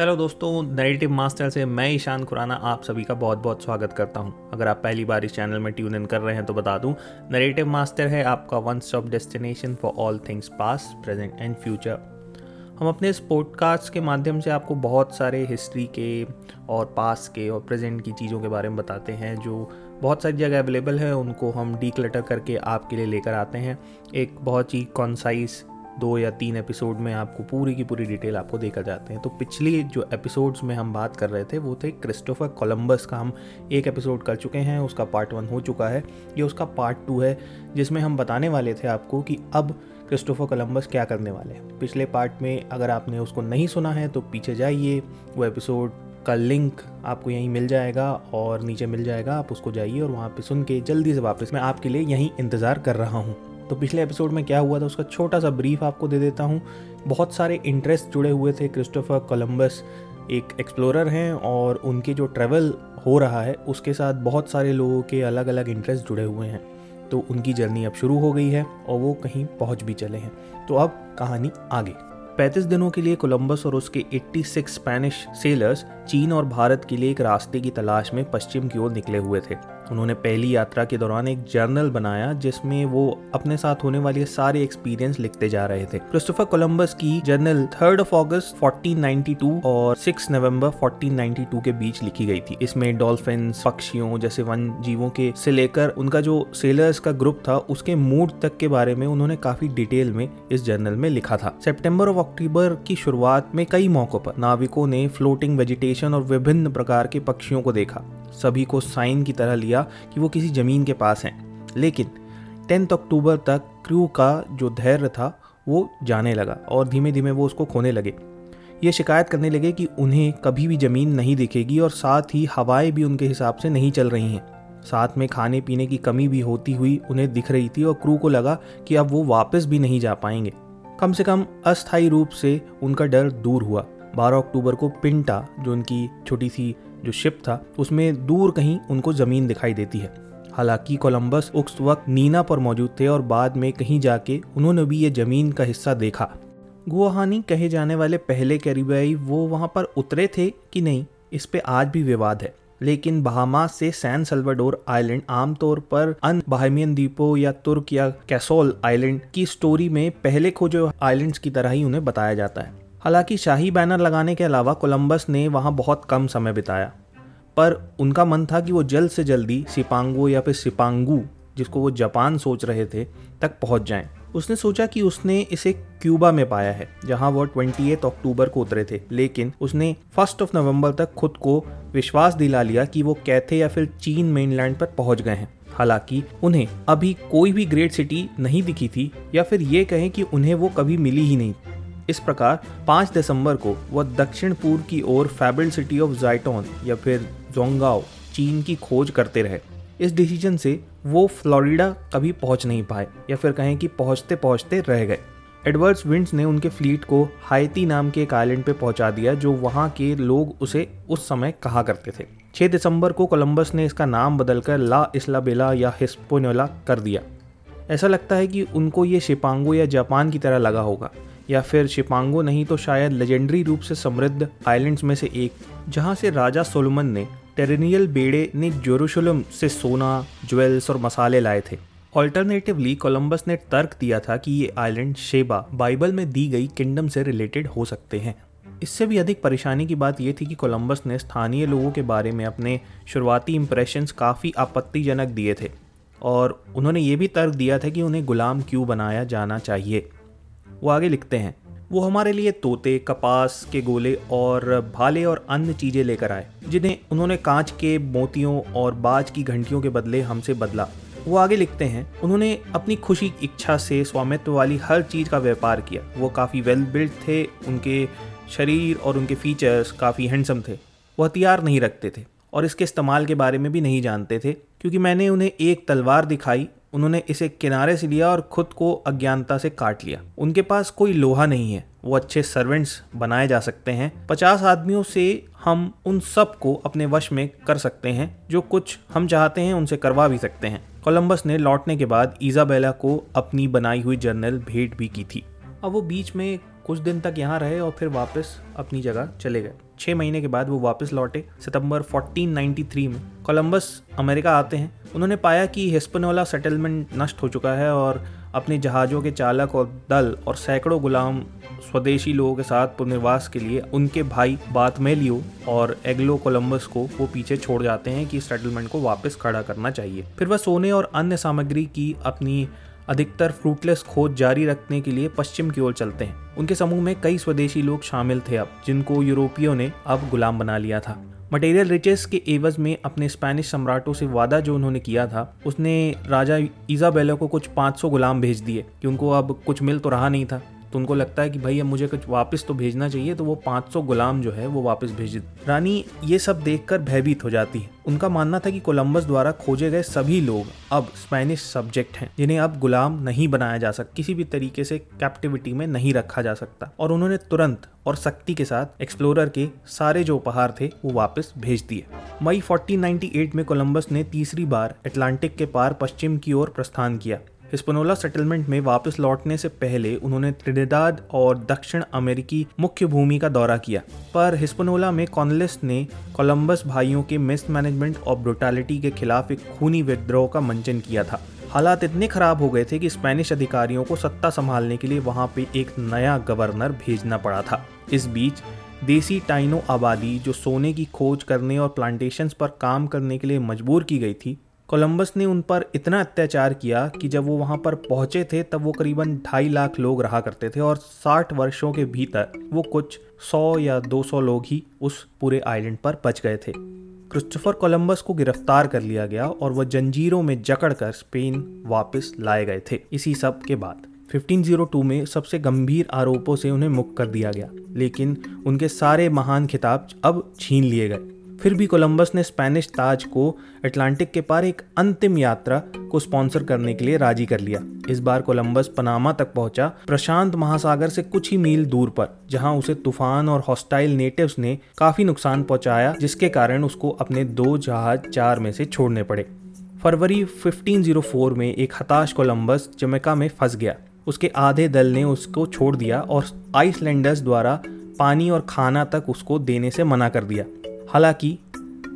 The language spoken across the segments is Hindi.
हेलो दोस्तों नरेटिव मास्टर से मैं ईशान खुराना आप सभी का बहुत बहुत स्वागत करता हूँ। अगर आप पहली बार इस चैनल में ट्यून इन कर रहे हैं तो बता दूँ नरेटिव मास्टर है आपका one stop destination for all things past present and future हम अपने इस पॉडकास्ट के माध्यम से आपको बहुत सारे हिस्ट्री के और पास के और प्रेजेंट की चीज़ों के बारे में बताते हैं, जो बहुत सारी जगह अवेलेबल है, उनको हम डी करके आपके लिए लेकर आते हैं। एक बहुत ही कॉन्साइज दो या तीन एपिसोड में आपको पूरी की पूरी डिटेल आपको देखा जाते हैं। तो पिछली जो एपिसोड्स में हम बात कर रहे थे, वो थे क्रिस्टोफर कोलंबस का। हम एक एपिसोड कर चुके हैं, उसका पार्ट वन हो चुका है। ये उसका पार्ट टू है, जिसमें हम बताने वाले थे आपको कि अब क्रिस्टोफर कोलंबस क्या करने वाले हैं। पिछले पार्ट में अगर आपने उसको नहीं सुना है तो पीछे जाइए, वो एपिसोड का लिंक आपको यहीं मिल जाएगा और नीचे मिल जाएगा। आप उसको जाइए और वहाँ पे सुन के जल्दी से वापस मैं आपके लिए यहीं इंतज़ार कर रहा हूँ। तो पिछले एपिसोड में क्या हुआ था, उसका छोटा सा ब्रीफ आपको दे देता हूँ। बहुत सारे इंटरेस्ट जुड़े हुए थे क्रिस्टोफर कोलम्बस एक एक्सप्लोरर हैं और उनके जो ट्रैवल हो रहा है, उसके साथ बहुत सारे लोगों के अलग अलग इंटरेस्ट जुड़े हुए हैं। तो उनकी जर्नी अब शुरू हो गई है और वो कहीं पहुँच भी चले हैं। तो अब कहानी आगे। 35 दिनों के लिए कोलंबस और उसके 86 स्पेनिश सेलर्स चीन और भारत के लिए एक रास्ते की तलाश में पश्चिम की ओर निकले हुए थे। उन्होंने पहली यात्रा के दौरान एक जर्नल बनाया, जिसमें वो अपने साथ होने वाले सारे एक्सपीरियंस लिखते जा रहे थे। क्रिस्टोफर कोलंबस की जर्नल थर्ड ऑफ़ अगस्त 1492 और 6 नवंबर 1492 के बीच लिखी गई थी। इसमें डॉल्फिन पक्षियों जैसे वन जीवों के से लेकर उनका जो सेलर्स का ग्रुप था, उसके मूड तक के बारे में उन्होंने काफ़ी डिटेल में इस जर्नल में लिखा था। सेप्टेम्बर और अक्टूबर की शुरुआत में कई मौकों पर नाविकों ने फ्लोटिंग वेजिटेशन और विभिन्न प्रकार के पक्षियों को देखा। सभी को साइन की तरह लिया कि वो किसी ज़मीन के पास हैं। लेकिन टेंथ अक्टूबर तक क्रू का जो धैर्य था, वो जाने लगा और धीमे धीमे वो उसको खोने लगे। ये शिकायत करने लगे कि उन्हें कभी भी ज़मीन नहीं दिखेगी और साथ ही हवाएँ भी उनके हिसाब से नहीं चल रही हैं। साथ में खाने पीने की कमी भी होती हुई उन्हें दिख रही थी और क्रू को लगा कि अब वो वापस भी नहीं जा पाएँगे। कम से कम अस्थायी रूप से उनका डर दूर हुआ। 12 अक्टूबर को पिंटा, जो उनकी छोटी सी जो शिप था, उसमें दूर कहीं उनको ज़मीन दिखाई देती है। हालाँकि कोलंबस उस वक्त नीना पर मौजूद थे और बाद में कहीं जाके उन्होंने भी ये ज़मीन का हिस्सा देखा। गुआहानी कहे जाने वाले पहले कैरिबियाई वो वहाँ पर उतरे थे कि नहीं, इस पे आज भी विवाद है। लेकिन बहामा से सैन सल्वाडोर आइलैंड आमतौर पर अन बहामियन द्वीपों या तुर्क या कैसोल आइलैंड की स्टोरी में पहले खोजे आइलैंड्स की तरह ही उन्हें बताया जाता है। हालाँकि शाही बैनर लगाने के अलावा कोलंबस ने वहाँ बहुत कम समय बिताया। पर उनका मन था कि वो जल्द से जल्दी सिपांगो या फिर सिपांगू, जिसको वो जापान सोच रहे थे, तक पहुँच जाएँ। उसने सोचा कि उसने इसे क्यूबा में पाया है, जहाँ वो ट्वेंटी अक्टूबर को उतरे थे। लेकिन उसने फ़र्स्ट ऑफ़ नवंबर तक खुद को विश्वास दिला लिया कि वो कैथे या फिर चीन मेनलैंड पर पहुँच गए हैं। हालाँकि उन्हें अभी कोई भी ग्रेट सिटी नहीं दिखी थी, या फिर ये कहें कि उन्हें वो कभी मिली ही नहीं। इस प्रकार 5 दिसंबर को वह दक्षिण पूर्व की ओर फैबल्ड सिटी ऑफ़ जाइटोन या फिर जोंगाओ, चीन की खोज करते रहे। इस डिसीज़न से वो फ्लोरिडा कभी पहुँच नहीं पाए या फिर कहें कि पहुँचते पहुँचते रह गए। एडवर्ड्स विंड्स ने उनके फ्लीट को हाइती नाम के एक आइलैंड पे पहुँचा दिया जो वहाँ के लोग उसे उस समय कहा करते थे। 6 दिसंबर को कोलंबस ने इसका नाम बदलकर ला इस्लाबेला या हिस्पोनोला कर दिया। ऐसा लगता है कि उनको ये शिपांगो या जापान की तरह लगा होगा। या फिर शिपांगो नहीं तो शायद लेजेंडरी रूप से समृद्ध आइलैंड्स में से एक, जहाँ से राजा सोलोमन ने टेरेनियल बेड़े ने जोरूशलम से सोना ज्वेल्स और मसाले लाए थे। ऑल्टरनेटिवली कोलंबस ने तर्क दिया था कि ये आइलैंड शेबा बाइबल में दी गई किंगडम से रिलेटेड हो सकते हैं। इससे भी अधिक परेशानी की बात यह थी कि कोलंबस ने स्थानीय लोगों के बारे में अपने शुरुआती इंप्रेशंस काफ़ी आपत्तिजनक दिए थे, और उन्होंने ये भी तर्क दिया था कि उन्हें गुलाम क्यों बनाया जाना चाहिए। वो आगे लिखते हैं, वो हमारे लिए तोते, कपास के गोले और भाले और अन्य चीज़ें लेकर आए, जिन्हें उन्होंने कांच के मोतियों और बाज की घंटियों के बदले हमसे बदला। वो आगे लिखते हैं, उन्होंने अपनी खुशी, इच्छा से स्वामित्व वाली हर चीज़ का व्यापार किया। वो काफ़ी वेल बिल्ड थे, उनके शरीर और उनके फीचर्स काफ़ी हैंडसम थे। वो हथियार नहीं रखते थे और इसके इस्तेमाल के बारे में भी नहीं जानते थे, क्योंकि मैंने उन्हें एक तलवार दिखाई उन्होंने इसे किनारे से लिया और खुद को अज्ञानता से काट लिया। उनके पास कोई लोहा नहीं है। वो अच्छे सर्वेंट्स बनाए जा सकते हैं। पचास आदमियों से हम उन सबको अपने वश में कर सकते हैं। जो कुछ हम चाहते हैं, उनसे करवा भी सकते हैं। कोलंबस ने लौटने के बाद इजाबेला को अपनी बनाई हुई जर्नल भेंट भी की थी। अब वो बीच में कुछ दिन तक यहाँ रहे और फिर वापस अपनी जगह चले गए। छः महीने के बाद वो वापस लौटे, सितंबर 1493 में। कोलंबस अमेरिका आते हैं। उन्होंने पाया कि हिस्पनोला सेटलमेंट नष्ट हो चुका है और अपने जहाज़ों के चालक और दल और सैकड़ों गुलाम स्वदेशी लोगों के साथ पुनर्वास के लिए उनके भाई बातमेलियो और एग्लो कोलंबस को वो पीछे छोड़ जाते हैं कि सेटलमेंट को वापस खड़ा करना चाहिए। फिर वह सोने और अन्य सामग्री की अपनी अधिकतर फ्रूटलेस खोज जारी रखने के लिए पश्चिम की ओर चलते हैं। उनके समूह में कई स्वदेशी लोग शामिल थे अब, जिनको यूरोपियों ने अब गुलाम बना लिया था। मटेरियल रिचेस के एवज में अपने स्पेनिश सम्राटों से वादा जो उन्होंने किया था, उसने राजा ईजाबेलो को कुछ 500 गुलाम भेज दिए, कि उनको अब कुछ मिल तो रहा नहीं था। तो उनको लगता है कि भाई, अब मुझे कुछ वापस तो भेजना चाहिए तो वो 500 गुलाम जो है, वो वापस भेज रानी, ये सब देखकर भयभीत हो जाती है। उनका मानना था कि कोलंबस द्वारा खोजे गए सभी लोग अब स्पेनिश सब्जेक्ट हैं, जिन्हें अब गुलाम नहीं बनाया जा सकता, किसी भी तरीके से कैप्टिविटी में नहीं रखा जा सकता। और उन्होंने तुरंत और सख्ती के साथ एक्सप्लोरर के सारे जो उपहार थे, वो वापस भेज दिए। मई 1498 में कोलंबस ने तीसरी बार अटलांटिक के पार पश्चिम की ओर प्रस्थान किया। हिस्पनोला सेटलमेंट में वापस लौटने से पहले उन्होंने त्रिनिदाद और दक्षिण अमेरिकी मुख्य भूमि का दौरा किया। पर हिस्पनोला में कॉनलिस ने कोलंबस भाइयों के मिसमैनेजमेंट और ब्रुटालिटी के खिलाफ एक खूनी विद्रोह का मंचन किया था। हालात इतने खराब हो गए थे कि स्पेनिश अधिकारियों को सत्ता संभालने के लिए वहाँ पे एक नया गवर्नर भेजना पड़ा था। इस बीच, देसी टाइनो आबादी जो सोने की खोज करने और प्लांटेशंस पर काम करने के लिए मजबूर की गई थी कोलंबस ने उन पर इतना अत्याचार किया कि जब वो वहाँ पर पहुँचे थे, तब वो करीबन ढाई लाख लोग रहा करते थे और साठ वर्षों के भीतर वो कुछ सौ या दो सौ लोग ही उस पूरे आइलैंड पर बच गए थे। क्रिस्टोफर कोलंबस को गिरफ़्तार कर लिया गया और वह जंजीरों में जकड़कर स्पेन वापस लाए गए थे। इसी सब के बाद 1502 में सबसे गंभीर आरोपों से उन्हें मुक्त कर दिया गया, लेकिन उनके सारे महान खिताब अब छीन लिए गए। फिर भी कोलंबस ने स्पेनिश ताज को अटलांटिक के पार एक अंतिम यात्रा को स्पॉन्सर करने के लिए राज़ी कर लिया। इस बार कोलंबस पनामा तक पहुँचा प्रशांत महासागर से कुछ ही मील दूर पर, जहाँ उसे तूफ़ान और हॉस्टाइल नेटिव्स ने काफ़ी नुकसान पहुँचाया, जिसके कारण उसको अपने दो जहाज़ चार में से छोड़ने पड़े। फरवरी 1504 में एक हताश कोलंबस जमैका में फंस गया। उसके आधे दल ने उसको छोड़ दिया और आइसलैंडर्स द्वारा पानी और खाना तक उसको देने से मना कर दिया। हालाँकि,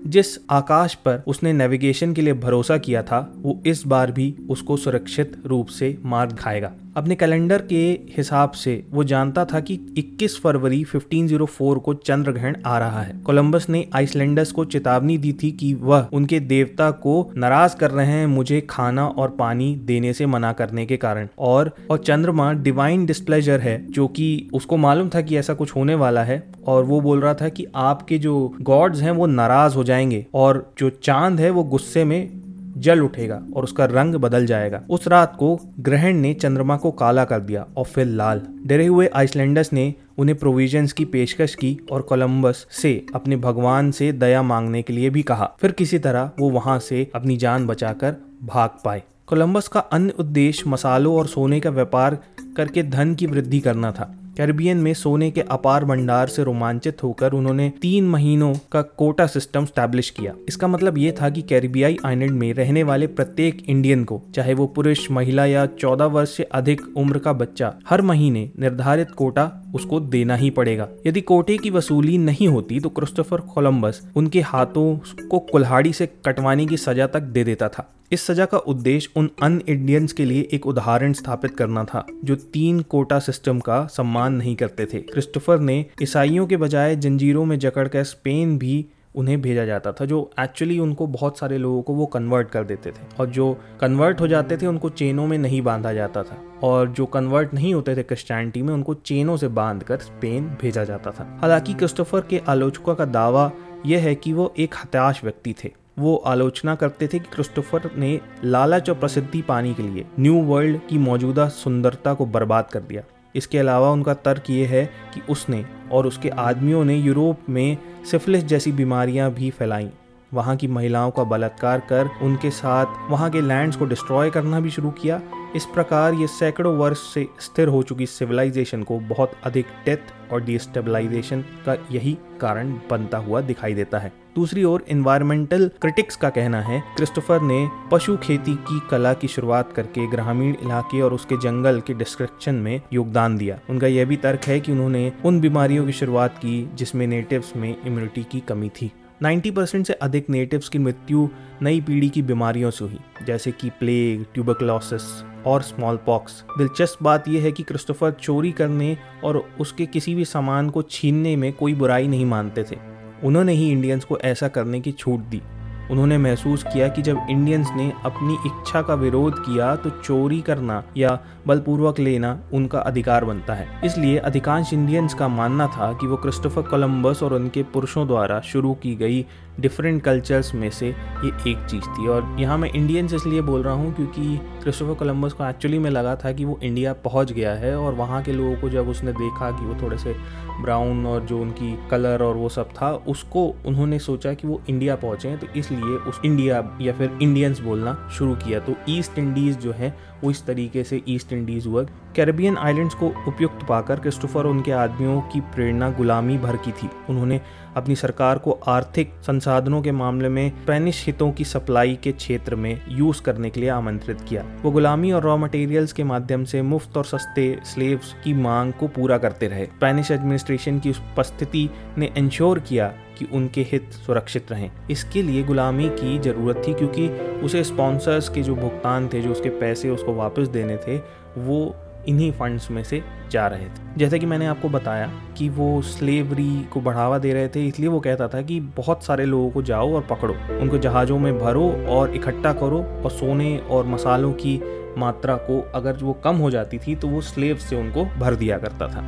जिस आकाश पर उसने नेविगेशन के लिए भरोसा किया था, वो इस बार भी उसको सुरक्षित रूप से मार खाएगा। अपने कैलेंडर के हिसाब से वो जानता था कि 21 फरवरी 1504 को चंद्र ग्रहण आ रहा है। कोलंबस ने आइसलैंडर्स को चेतावनी दी थी कि वह उनके देवता को नाराज़ कर रहे हैं मुझे खाना और पानी देने से मना करने के कारण। और और चंद्रमा डिवाइन डिस्प्लेजर है, जो कि उसको मालूम था कि ऐसा कुछ होने वाला है, और वो बोल रहा था कि आपके जो गॉड्स हैं वो नाराज़ हो जाएँगे, और जो चाँद है वो गुस्से में जल उठेगा और उसका रंग बदल जाएगा। उस रात को ग्रहण ने चंद्रमा को काला कर दिया और फिर लाल। डरे हुए आइसलैंडर्स ने उन्हें प्रोविजंस की पेशकश की और कोलंबस से अपने भगवान से दया मांगने के लिए भी कहा। फिर किसी तरह वो वहाँ से अपनी जान बचाकर भाग पाए। कोलंबस का अन्य उद्देश्य मसालों और सोने का व्यापार करके धन की वृद्धि करना था। कैरिबियन में सोने के अपार भंडार से रोमांचित होकर उन्होंने तीन महीनों का कोटा सिस्टम स्टैब्लिश किया। इसका मतलब ये था कि कैरिबियाई आइलैंड में रहने वाले प्रत्येक इंडियन को, चाहे वो पुरुष, महिला या चौदह वर्ष से अधिक उम्र का बच्चा, हर महीने निर्धारित कोटा उसको देना ही पड़ेगा। यदि कोटे की वसूली नहीं होती तो क्रिस्टोफर कोलंबस उनके हाथों को कुल्हाड़ी से कटवाने की सजा तक दे देता था। इस सजा का उद्देश्य उन अन इंडियंस के लिए एक उदाहरण स्थापित करना था, जो तीन कोटा सिस्टम का सम्मान नहीं करते थे। क्रिस्टोफर ने ईसाइयों के बजाय जंजीरों में जकड़ कर स्पेन भी उन्हें भेजा जाता था, जो एक्चुअली उनको बहुत सारे लोगों को वो कन्वर्ट कर देते थे। और जो कन्वर्ट हो जाते थे, उनको चेनों में नहीं बांधा जाता था। और जो कन्वर्ट नहीं होते थे क्रिश्चियनिटी में, उनको चेनों से बाँध कर स्पेन भेजा जाता था। हालाँकि क्रिस्टोफर के आलोचकों का दावा यह है कि वो एक हताश व्यक्ति थे। वो आलोचना करते थे कि क्रिस्टोफर ने लालच और प्रसिद्धि पाने के लिए न्यू वर्ल्ड की मौजूदा सुंदरता को बर्बाद कर दिया। इसके अलावा उनका तर्क ये है कि उसने और उसके आदमियों ने यूरोप में सिफिलिस जैसी बीमारियाँ भी फैलाईं। वहाँ की महिलाओं का बलात्कार कर उनके साथ वहाँ के लैंड्स को डिस्ट्रॉय करना भी शुरू किया इस प्रकार ये सैकड़ों वर्ष से स्थिर हो चुकी सिविलाइजेशन को बहुत अधिक डेथ और डिस्टेबलाइजेशन का यही कारण बनता हुआ दिखाई देता है। दूसरी ओर इन्वायरमेंटल क्रिटिक्स का कहना है क्रिस्टोफर ने पशु खेती की कला की शुरुआत करके ग्रामीण इलाके और उसके जंगल के डिस्क्रिप्शन में योगदान दिया। उनका यह भी तर्क है कि उन्होंने उन बीमारियों की शुरुआत की जिसमें नेटिव्स में इम्यूनिटी की कमी थी। 90 परसेंट से अधिक नेटिव्स की मृत्यु नई पीढ़ी की बीमारियों से हुई, जैसे कि प्लेग ट्यूबकलॉसिस और स्मॉल पॉक्स दिलचस्प बात यह है कि क्रिस्टोफर चोरी करने और उसके किसी भी सामान को छीनने में कोई बुराई नहीं मानते थे। उन्होंने ही इंडियंस को ऐसा करने की छूट दी। उन्होंने महसूस किया कि जब इंडियंस ने अपनी इच्छा का विरोध किया तो चोरी करना या बलपूर्वक लेना उनका अधिकार बनता है। इसलिए अधिकांश इंडियंस का मानना था कि वो क्रिस्टोफर कोलंबस और उनके पुरुषों द्वारा शुरू की गई डिफरेंट कल्चर्स में से ये एक चीज़ थी। और यहाँ मैं इंडियंस इसलिए बोल रहा हूँ क्योंकि क्रिस्टोफर कोलम्बस को एक्चुअली में लगा था कि वो इंडिया पहुँच गया है और वहाँ के लोगों को जब उसने देखा कि वो थोड़े से ब्राउन और जो उनकी कलर और वो सब था, उसको उन्होंने सोचा कि वो इंडिया पहुँचे तो इसलिए उस इंडिया या फिर इंडियंस बोलना शुरू किया। तो ईस्ट इंडीज़ जो है वो इस तरीके से ईस्ट इंडीज़ हुआ। कैरेबियन आइलैंड्स को उपयुक्त पाकर क्रिस्टोफर उनके आदमियों की प्रेरणा गुलामी भर की थी। उन्होंने अपनी सरकार को आर्थिक संसाधनों के मामले में स्पेनिश हितों की सप्लाई के क्षेत्र में यूज़ करने के लिए आमंत्रित किया। वो गुलामी और रॉ मटेरियल्स के माध्यम से मुफ़्त और सस्ते स्लेव्स की मांग को पूरा करते रहे। स्पेनिश एडमिनिस्ट्रेशन की उपस्थिति ने इंश्योर किया कि उनके हित सुरक्षित रहें। इसके लिए गुलामी की ज़रूरत थी क्योंकि उसे स्पॉन्सर्स के जो भुगतान थे, जो उसके पैसे उसको वापस देने थे, वो इन्हीं फंड्स में से जा रहे थे। जैसे कि मैंने आपको बताया कि वो स्लेवरी को बढ़ावा दे रहे थे, इसलिए वो कहता था कि बहुत सारे लोगों को जाओ और पकड़ो, उनको जहाज़ों में भरो और इकट्ठा करो और सोने और मसालों की मात्रा को अगर वो कम हो जाती थी तो वो स्लेव से उनको भर दिया करता था।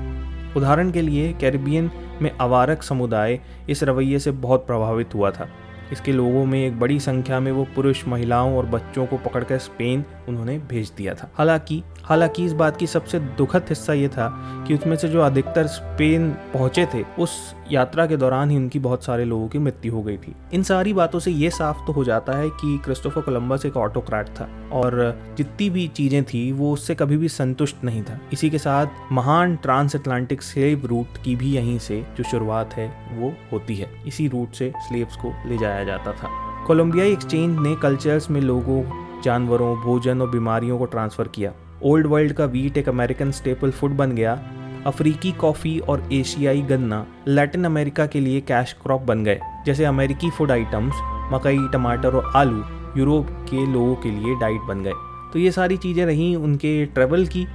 उदाहरण के लिए कैरिबियन में अवारक समुदाय इस रवैये से बहुत प्रभावित हुआ था। इसके लोगों में एक बड़ी संख्या में वो पुरुष महिलाओं और बच्चों को पकड़कर स्पेन उन्होंने भेज दिया था। हालाँकि हालाँकि इस बात की सबसे दुखद हिस्सा ये था कि उसमें से जो अधिकतर स्पेन पहुँचे थे, उस यात्रा के दौरान ही उनकी बहुत सारे लोगों की मृत्यु हो गई थी। इन सारी बातों से ये साफ़ तो हो जाता है कि क्रिस्टोफर कोलम्बस एक ऑटोक्रेट था और जितनी भी चीज़ें थी, वो उससे कभी भी संतुष्ट नहीं था। इसी के साथ महान ट्रांस अटलांटिक स्लेव रूट की भी यहीं से जो शुरुआत है, वो होती है। इसी रूट से स्लेव्स को ले जाया जाता था। कोलंबियाई एक्सचेंज ने कल्चर्स में लोगों, जानवरों, भोजन और बीमारियों को ट्रांसफ़र किया। ओल्ड वर्ल्ड का वीट एक अमेरिकन स्टेपल फ़ूड बन गया। अफ्रीकी कॉफ़ी और एशियाई गन्ना लैटिन अमेरिका के लिए कैश क्रॉप बन गए। जैसे अमेरिकी फ़ूड आइटम्स, मकई, टमाटर और आलू यूरोप के लोगों के लिए डाइट बन गए। तो ये सारी चीज़ें रहीं उनके ट्रेवल की,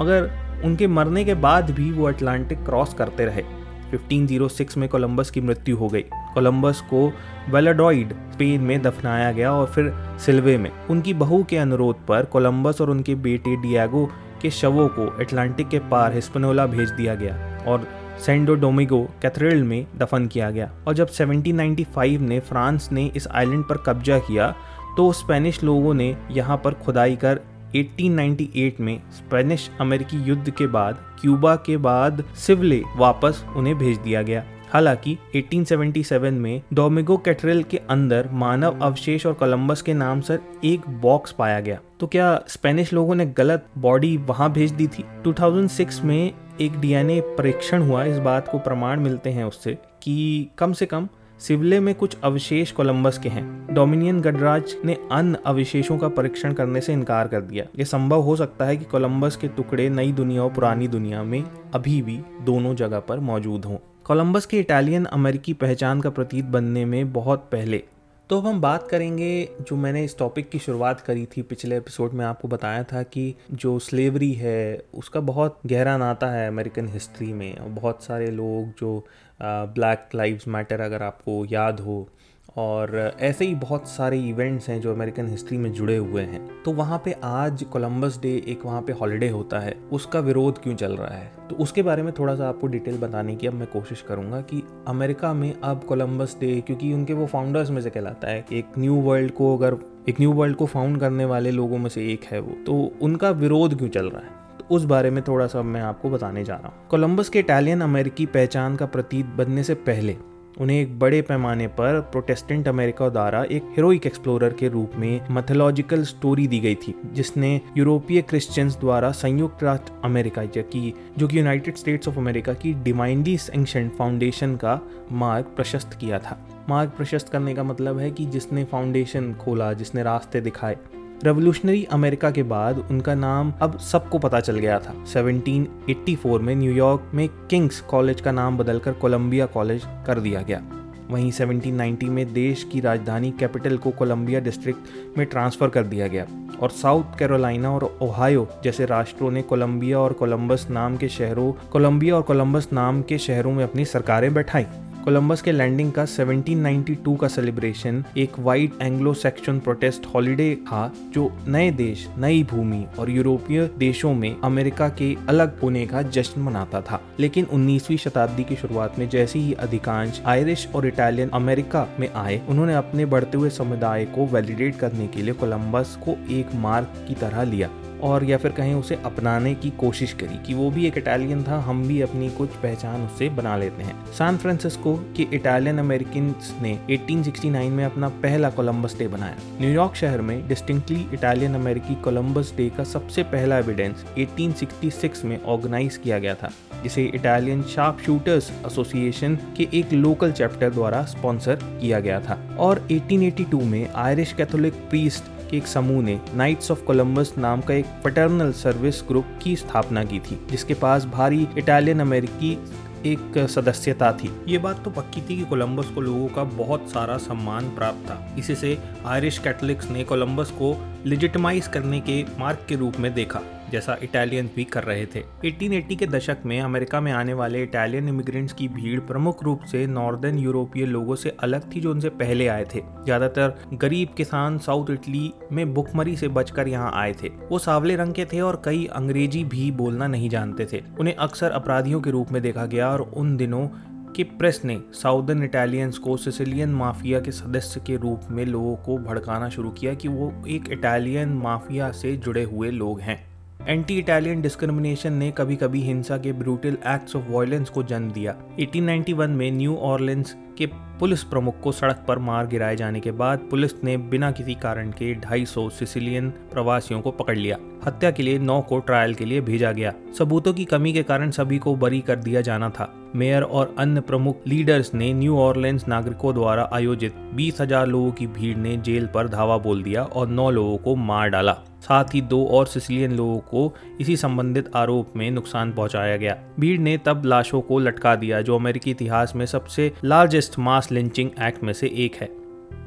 मगर उनके मरने के बाद भी वो अटलांटिक क्रॉस करते रहे। 1506 में कोलंबस की मृत्यु हो गई। कोलंबस को वेलाडॉइड स्पेन में दफनाया गया और फिर सिल्वे में। उनकी बहू के अनुरोध पर कोलंबस और उनके बेटे डियागो के शवों को अटलांटिक के पार हिस्पनोला भेज दिया गया और सेंडो डोमिगो कैथेड्रल में दफन किया गया। और जब 1795 में फ्रांस ने इस आइलैंड पर कब्जा किया तो स्पेनिश लोगों ने यहाँ पर खुदाई कर 1898 में स्पेनिश अमेरिकी युद्ध के बाद, क्यूबा के बाद सिवले वापस उन्हें भेज दिया गया। हालाँकि 1877 में डोमिगो कैटरल के अंदर मानव अवशेष और कोलंबस के नाम से एक बॉक्स पाया गया। तो क्या स्पेनिश लोगों ने गलत बॉडी वहाँ भेज दी थी? 2006 में एक डीएनए परीक्षण हुआ। इस बात को प्रमाण मिलते हैं उससे कि कम से कम सिवले में कुछ अवशेष कोलंबस के हैं। डोमिनियन गडराज ने अन्य अवशेषों का परीक्षण करने से इनकार कर दिया। यह संभव हो सकता है कि कोलंबस के टुकड़े नई दुनिया और पुरानी दुनिया में अभी भी दोनों जगह पर मौजूद हों। कोलंबस के इटालियन अमेरिकी पहचान का प्रतीत बनने में बहुत पहले। तो अब हम बात करेंगे जो मैंने इस टॉपिक की शुरुआत करी थी पिछले एपिसोड में आपको बताया था कि जो स्लेवरी है, उसका बहुत गहरा नाता है अमेरिकन हिस्ट्री में। बहुत सारे लोग जो ब्लैक लाइव्स मैटर अगर आपको याद हो। और ऐसे ही बहुत सारे इवेंट्स हैं जो अमेरिकन हिस्ट्री में जुड़े हुए हैं। तो वहाँ पे आज कोलंबस डे एक वहाँ पे हॉलीडे होता है। उसका विरोध क्यों चल रहा है? तो उसके बारे में थोड़ा सा आपको डिटेल बताने की अब मैं कोशिश करूँगा कि अमेरिका में अब कोलंबस डे, क्योंकि उनके वो फाउंडर्स में से कहलाता है। एक न्यू वर्ल्ड को अगर, एक न्यू वर्ल्ड को फाउंड करने वाले लोगों में से एक है वो। तो उनका विरोध क्यों चल रहा है? उस बारे में थोड़ा सा मैं आपको बताने जा रहा हूँ। कोलंबस के इटालियन अमेरिकी पहचान का प्रतीक बनने से पहले, उन्हें एक बड़े पैमाने पर प्रोटेस्टेंट अमेरिका द्वारा एक हीरोइक एक्सप्लोरर के रूप में मैथोलॉजिकल स्टोरी दी गई थी, जिसने यूरोपीय क्रिश्चियंस द्वारा संयुक्त राष्ट्र अमेरिका की, जो कि यूनाइटेड स्टेट्स ऑफ़ अमेरिका की डिमाइंडली सेंक्शन फाउंडेशन का मार्ग प्रशस्त किया था। मार्ग प्रशस्त करने का मतलब है कि जिसने फाउंडेशन खोला, जिसने रास्ते दिखाए रेवोल्यूशनरी अमेरिका के बाद उनका नाम अब सबको पता चल गया था। 1784 में न्यूयॉर्क में किंग्स कॉलेज का नाम बदलकर कोलंबिया कॉलेज कर दिया गया। वहीं 1790 में देश की राजधानी कैपिटल को कोलंबिया डिस्ट्रिक्ट में ट्रांसफ़र कर दिया गया और साउथ कैरोलिना और ओहायो जैसे राष्ट्रों ने कोलंबिया और कोलंबस नाम के शहरों कोलंबिया और कोलंबस नाम के शहरों में अपनी सरकारें बैठाई। कोलंबस के लैंडिंग का 1792 का सेलिब्रेशन एक white Anglo Saxon Protestant holiday था, जो नए देश, नई भूमि और यूरोपीय देशों में अमेरिका के अलग होने का जश्न मनाता था। लेकिन 19वीं शताब्दी की शुरुआत में जैसे ही अधिकांश आयरिश और इटालियन अमेरिका में आए, उन्होंने अपने बढ़ते हुए समुदाय को वैलिडेट करने के लिए कोलंबस को एक मार्ग की तरह लिया। और या फिर कहें उसे अपनाने की कोशिश करी कि वो भी एक इटालियन था, हम भी अपनी कुछ पहचान उससे बना लेते हैं। सैन फ्रांसिस्को के इटालियन अमेरिकन ने 1869 में अपना पहला कोलंबस डे बनाया न्यूयॉर्क शहर में डिस्टिंक्टली इटालियन अमेरिकी कोलंबस डे का सबसे पहला एविडेंस 1866 में ऑर्गेनाइज किया गया था, जिसे इटालियन शार्प शूटर्स एसोसिएशन के एक लोकल चैप्टर द्वारा स्पॉन्सर किया गया था। और 1882 में आयरिश कैथोलिक प्रीस्ट के एक समूह ने नाइट्स ऑफ़ कोलंबस नाम का एक पटर्नल सर्विस ग्रुप की स्थापना की थी, जिसके पास भारी इटालियन अमेरिकी एक सदस्यता थी। ये बात तो पक्की थी कि कोलंबस को लोगों का बहुत सारा सम्मान प्राप्त था। इसी से आयरिश कैथोलिक्स ने कोलंबस को लिजिटमाइज करने के मार्ग के रूप में देखा। जैसा इटालियन भी कर रहे थे। 1880 के दशक में अमेरिका में आने वाले इटालियन इमिग्रेंट्स की भीड़ प्रमुख रूप से नॉर्दर्न यूरोपीय लोगों से अलग थी जो उनसे पहले आए थे। ज़्यादातर गरीब किसान साउथ इटली में भुखमरी से बचकर यहाँ आए थे। वो सावले रंग के थे और कई अंग्रेज़ी भी बोलना नहीं जानते थे। उन्हें अक्सर अपराधियों के रूप में देखा गया और उन दिनों कि प्रेस ने साउदर्न इटालियंस को सिसिलियन माफिया के सदस्य के रूप में लोगों को भड़काना शुरू किया कि वो एक इटालियन माफिया से जुड़े हुए लोग हैं। एंटी इटालियन डिस्क्रिमिनेशन ने कभी कभी हिंसा के ब्रूटल एक्ट्स ऑफ़ वायलेंस को जन्म दिया। 1891 में न्यू ऑर्लेंस के पुलिस प्रमुख को सड़क पर मार गिराए जाने के बाद पुलिस ने बिना किसी कारण के 250 सिसिलियन प्रवासियों को पकड़ लिया। हत्या के लिए नौ को ट्रायल के लिए भेजा गया। सबूतों की कमी के कारण सभी को बरी कर दिया जाना था। मेयर और अन्य प्रमुख लीडर्स ने न्यू ऑर्लेंस नागरिकों द्वारा आयोजित बीस हज़ार लोगों की भीड़ ने जेल पर धावा बोल दिया और नौ लोगों को मार डाला। साथ ही दो और सिसिलियन लोगों को इसी संबंधित आरोप में नुकसान पहुँचाया गया। भीड़ ने तब लाशों को लटका दिया, जो अमेरिकी इतिहास में सबसे लार्जेस्ट मास लिंचिंग एक्ट में से एक है।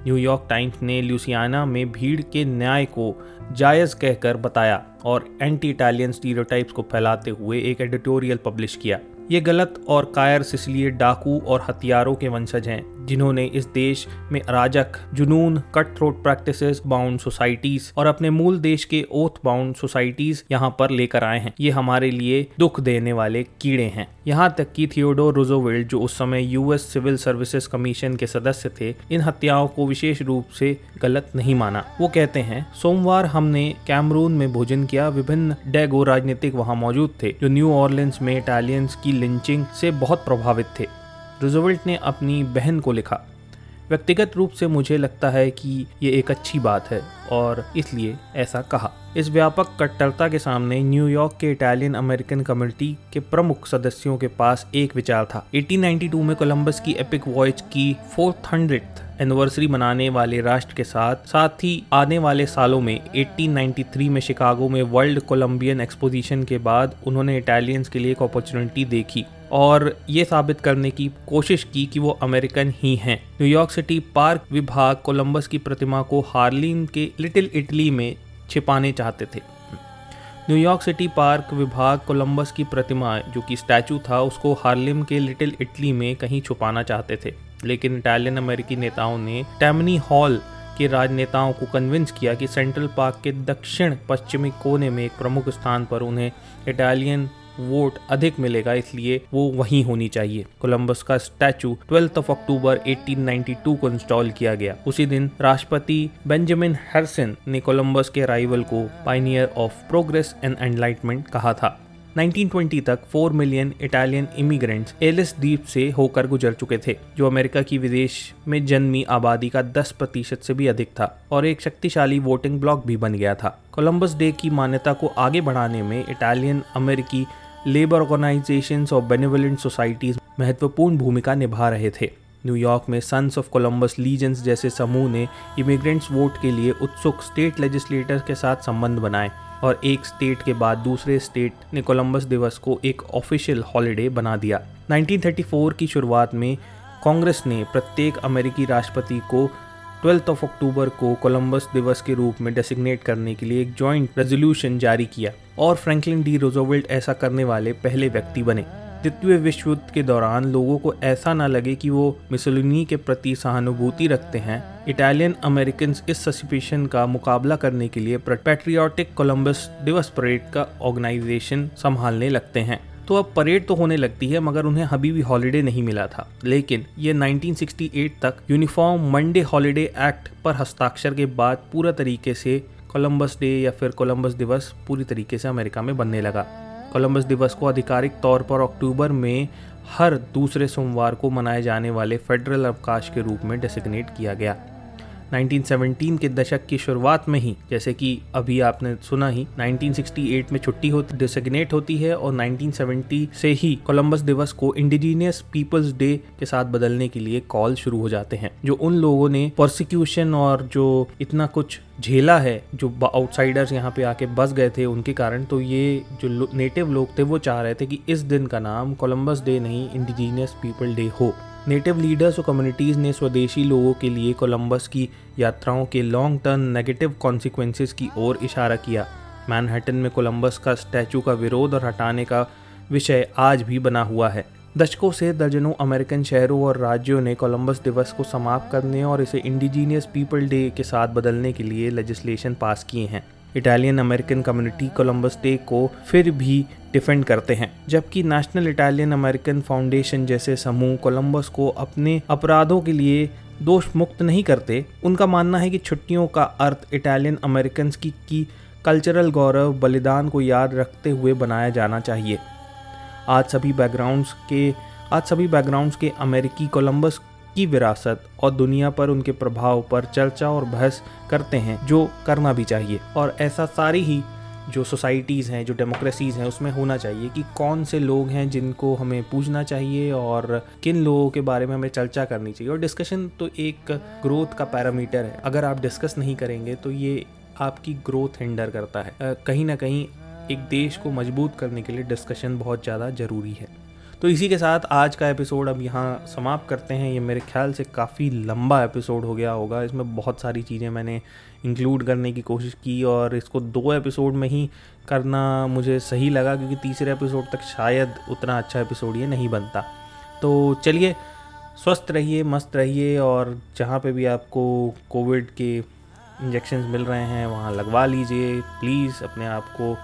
न्यूयॉर्क टाइम्स ने ल्यूसियाना में भीड़ के न्याय को जायज़ कहकर बताया और एंटी इटालियन स्टीरियोटाइप्स को फैलाते हुए एक एडिटोरियल पब्लिश किया। ये गलत और कायर इसलिए डाकू और हथियारों के वंशज हैं जिन्होंने इस देश में अराजक, जुनून cut throat practice bound societies और अपने मूल देश के ओथ बाउंड सोसाइटीज यहाँ पर लेकर आए हैं। ये हमारे लिए दुख देने वाले कीड़े हैं। यहाँ तक कि थियोडोर रोजोवेल्ट जो उस समय यूएस सिविल सर्विसेज़ कमीशन के सदस्य थे, इन हत्याओं को विशेष रूप से गलत नहीं माना। वो कहते हैं, सोमवार हमने कैमरून में भोजन किया। विभिन्न डेगो राजनीतिक वहाँ मौजूद थे, जो न्यू ऑर्लियंस में इटालियंस की लिंचिंग से बहुत प्रभावित थे। रूजवेल्ट ने अपनी बहन को लिखा। व्यक्तिगत रूप से मुझे लगता है कि ये एक अच्छी बात है, और इसलिए ऐसा कहा। इस व्यापक कट्टरता के सामने न्यूयॉर्क के इटालियन अमेरिकन कम्युनिटी के प्रमुख सदस्यों के पास एक विचार था। 1892 में कोलंबस की एपिक वॉयज की फोर्थ हंड्रेड एनिवर्सरी मनाने वाले राष्ट्र के साथ साथ ही आने वाले सालों में 1893 में शिकागो में वर्ल्ड कोलंबियन एक्सपोजिशन के बाद उन्होंने इटालियंस के लिए एक अपॉर्चुनिटी देखी और ये साबित करने की कोशिश की कि वो अमेरिकन ही हैं। न्यूयॉर्क सिटी पार्क विभाग कोलंबस की प्रतिमा को हार्लिन के लिटिल इटली में छिपाने चाहते थे। न्यूयॉर्क सिटी पार्क विभाग कोलंबस की प्रतिमा, जो कि स्टैचू था, उसको हार्लिम के लिटिल इटली में कहीं छुपाना चाहते थे। लेकिन इटालियन अमेरिकी नेताओं ने टैमनी हॉल के राजनेताओं को कन्विंस किया कि सेंट्रल पार्क के दक्षिण पश्चिमी कोने में एक प्रमुख स्थान पर उन्हें इटालियन वोट अधिक मिलेगा, इसलिए वो वहीं होनी चाहिए। कोलंबस का स्टैचू ट्वेल्थ ऑफ़ अक्टूबर 1892 को इंस्टॉल किया गया। उसी दिन राष्ट्रपति बेंजामिन हेरसन ने कोलंबस के अराइवल को pioneer of progress and enlightenment कहा था। 1920 तक 4 मिलियन इटालियन इमिग्रेंट्स एलिस द्वीप से होकर गुजर चुके थे, जो अमेरिका की विदेश में जन्मी आबादी का 10 प्रतिशत से भी अधिक था और एक शक्तिशाली वोटिंग ब्लॉक भी बन गया था। कोलंबस डे की मान्यता को आगे बढ़ाने में इटालियन अमेरिकी लेबर ऑर्गेनाइजेशन और बेनिवलेंट सोसाइटीज महत्वपूर्ण भूमिका निभा रहे थे। न्यूयॉर्क में सन्स ऑफ़ कोलंबस लीजेंस जैसे समूह ने इमिग्रेंट्स वोट के लिए उत्सुक स्टेट लेजिस्लेटर्स के साथ संबंध बनाए। और एक स्टेट के बाद दूसरे स्टेट ने कोलंबस दिवस को एक ऑफिशियल हॉलीडे बना दिया। 1934 की शुरुआत में कांग्रेस ने प्रत्येक अमेरिकी राष्ट्रपति को ट्वेल्थ ऑफ़ अक्टूबर को कोलंबस दिवस के रूप में डेसिग्नेट करने के लिए एक जॉइंट रेजोल्यूशन जारी किया और फ्रैंकलिन डी रोजोवेल्ट ऐसा करने वाले पहले व्यक्ति बने। द्वितीय विश्व युद्ध के दौरान लोगों को ऐसा ना लगे कि वो मिसोलिनी के प्रति सहानुभूति रखते हैं। इटालियन अमेरिकन इस ससिपेशन का मुकाबला करने के लिए पेट्रियाटिक कोलंबस दिवस परेड का ऑर्गेनाइजेशन संभालने लगते हैं। तो अब परेड तो होने लगती है, मगर उन्हें अभी भी हॉलिडे नहीं मिला था। लेकिन ये 1968 तक यूनिफॉर्म मंडे हॉलिडे एक्ट पर हस्ताक्षर के बाद पूरा तरीके से कोलंबस डे या फिर कोलंबस दिवस पूरी तरीके से अमेरिका में बनने लगा। कोलंबस दिवस को आधिकारिक तौर पर अक्टूबर में हर दूसरे सोमवार को मनाए जाने वाले फेडरल अवकाश के रूप में डेसिग्नेट किया गया। 1917 के दशक की शुरुआत में ही, जैसे कि अभी आपने सुना ही 1968 में छुट्टी होती डिसिग्नेट होती है और 1970 से ही कोलंबस दिवस को इंडिजीनियस पीपल्स डे के साथ बदलने के लिए कॉल शुरू हो जाते हैं, जो उन लोगों ने प्रोसिक्यूशन और जो इतना कुछ झेला है, जो आउटसाइडर्स यहाँ पे आके बस गए थे, उनके कारण तो ये जो नेटिव लोग थे, वो चाह रहे थे कि इस दिन का नाम कोलंबस डे नहीं इंडिजीनियस पीपल डे हो। नेटिव लीडर्स और कम्युनिटीज़ ने स्वदेशी लोगों के लिए कोलंबस की यात्राओं के लॉन्ग टर्म नेगेटिव कॉन्सिक्वेंसेस की ओर इशारा किया। मैनहट्टन में कोलंबस का स्टैचू का विरोध और हटाने का विषय आज भी बना हुआ है। दशकों से दर्जनों अमेरिकन शहरों और राज्यों ने कोलंबस दिवस को समाप्त करने और इसे इंडिजीनियस पीपल डे के साथ बदलने के लिए लेजिस्लेशन पास किए हैं। Italian American community Columbus Day को फिर भी डिफेंड करते हैं जबकि नेशनल इटालियन अमेरिकन फाउंडेशन जैसे समूह कोलंबस को अपने अपराधों के लिए दोष मुक्त नहीं करते। उनका मानना है कि छुट्टियों का अर्थ इटालियन अमेरिकन की, की कल्चरल गौरव बलिदान को याद रखते हुए बनाया जाना चाहिए। आज सभी बैकग्राउंड्स के आज सभी बैकग्राउंड्स के अमेरिकी कोलंबस की विरासत और दुनिया पर उनके प्रभाव पर चर्चा और बहस करते हैं जो करना भी चाहिए। और ऐसा सारी ही जो सोसाइटीज़ हैं, जो डेमोक्रेसीज़ हैं, उसमें होना चाहिए कि कौन से लोग हैं जिनको हमें पूछना चाहिए और किन लोगों के बारे में हमें चर्चा करनी चाहिए। और डिस्कशन तो एक ग्रोथ का पैरामीटर है। अगर आप डिस्कस नहीं करेंगे तो ये आपकी ग्रोथ हिंडर करता है। कहीं ना कहीं एक देश को मज़बूत करने के लिए डिस्कशन बहुत ज़्यादा ज़रूरी है। तो इसी के साथ आज का एपिसोड अब यहाँ समाप्त करते हैं। ये मेरे ख्याल से काफ़ी लंबा एपिसोड हो गया होगा। इसमें बहुत सारी चीज़ें मैंने इंक्लूड करने की कोशिश की और इसको दो एपिसोड में ही करना मुझे सही लगा क्योंकि तीसरे एपिसोड तक शायद उतना अच्छा एपिसोड ये नहीं बनता। तो चलिए, स्वस्थ रहिए, मस्त रहिए और जहाँ पे भी आपको कोविड के इंजेक्शन मिल रहे हैं, वहाँ लगवा लीजिए। प्लीज़ अपने आप को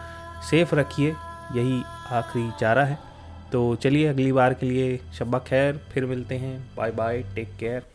सेफ़ रखिए। यही आखिरी चारा है। तो चलिए अगली बार के लिए शब्बा खैर, फिर मिलते हैं। Bye bye take care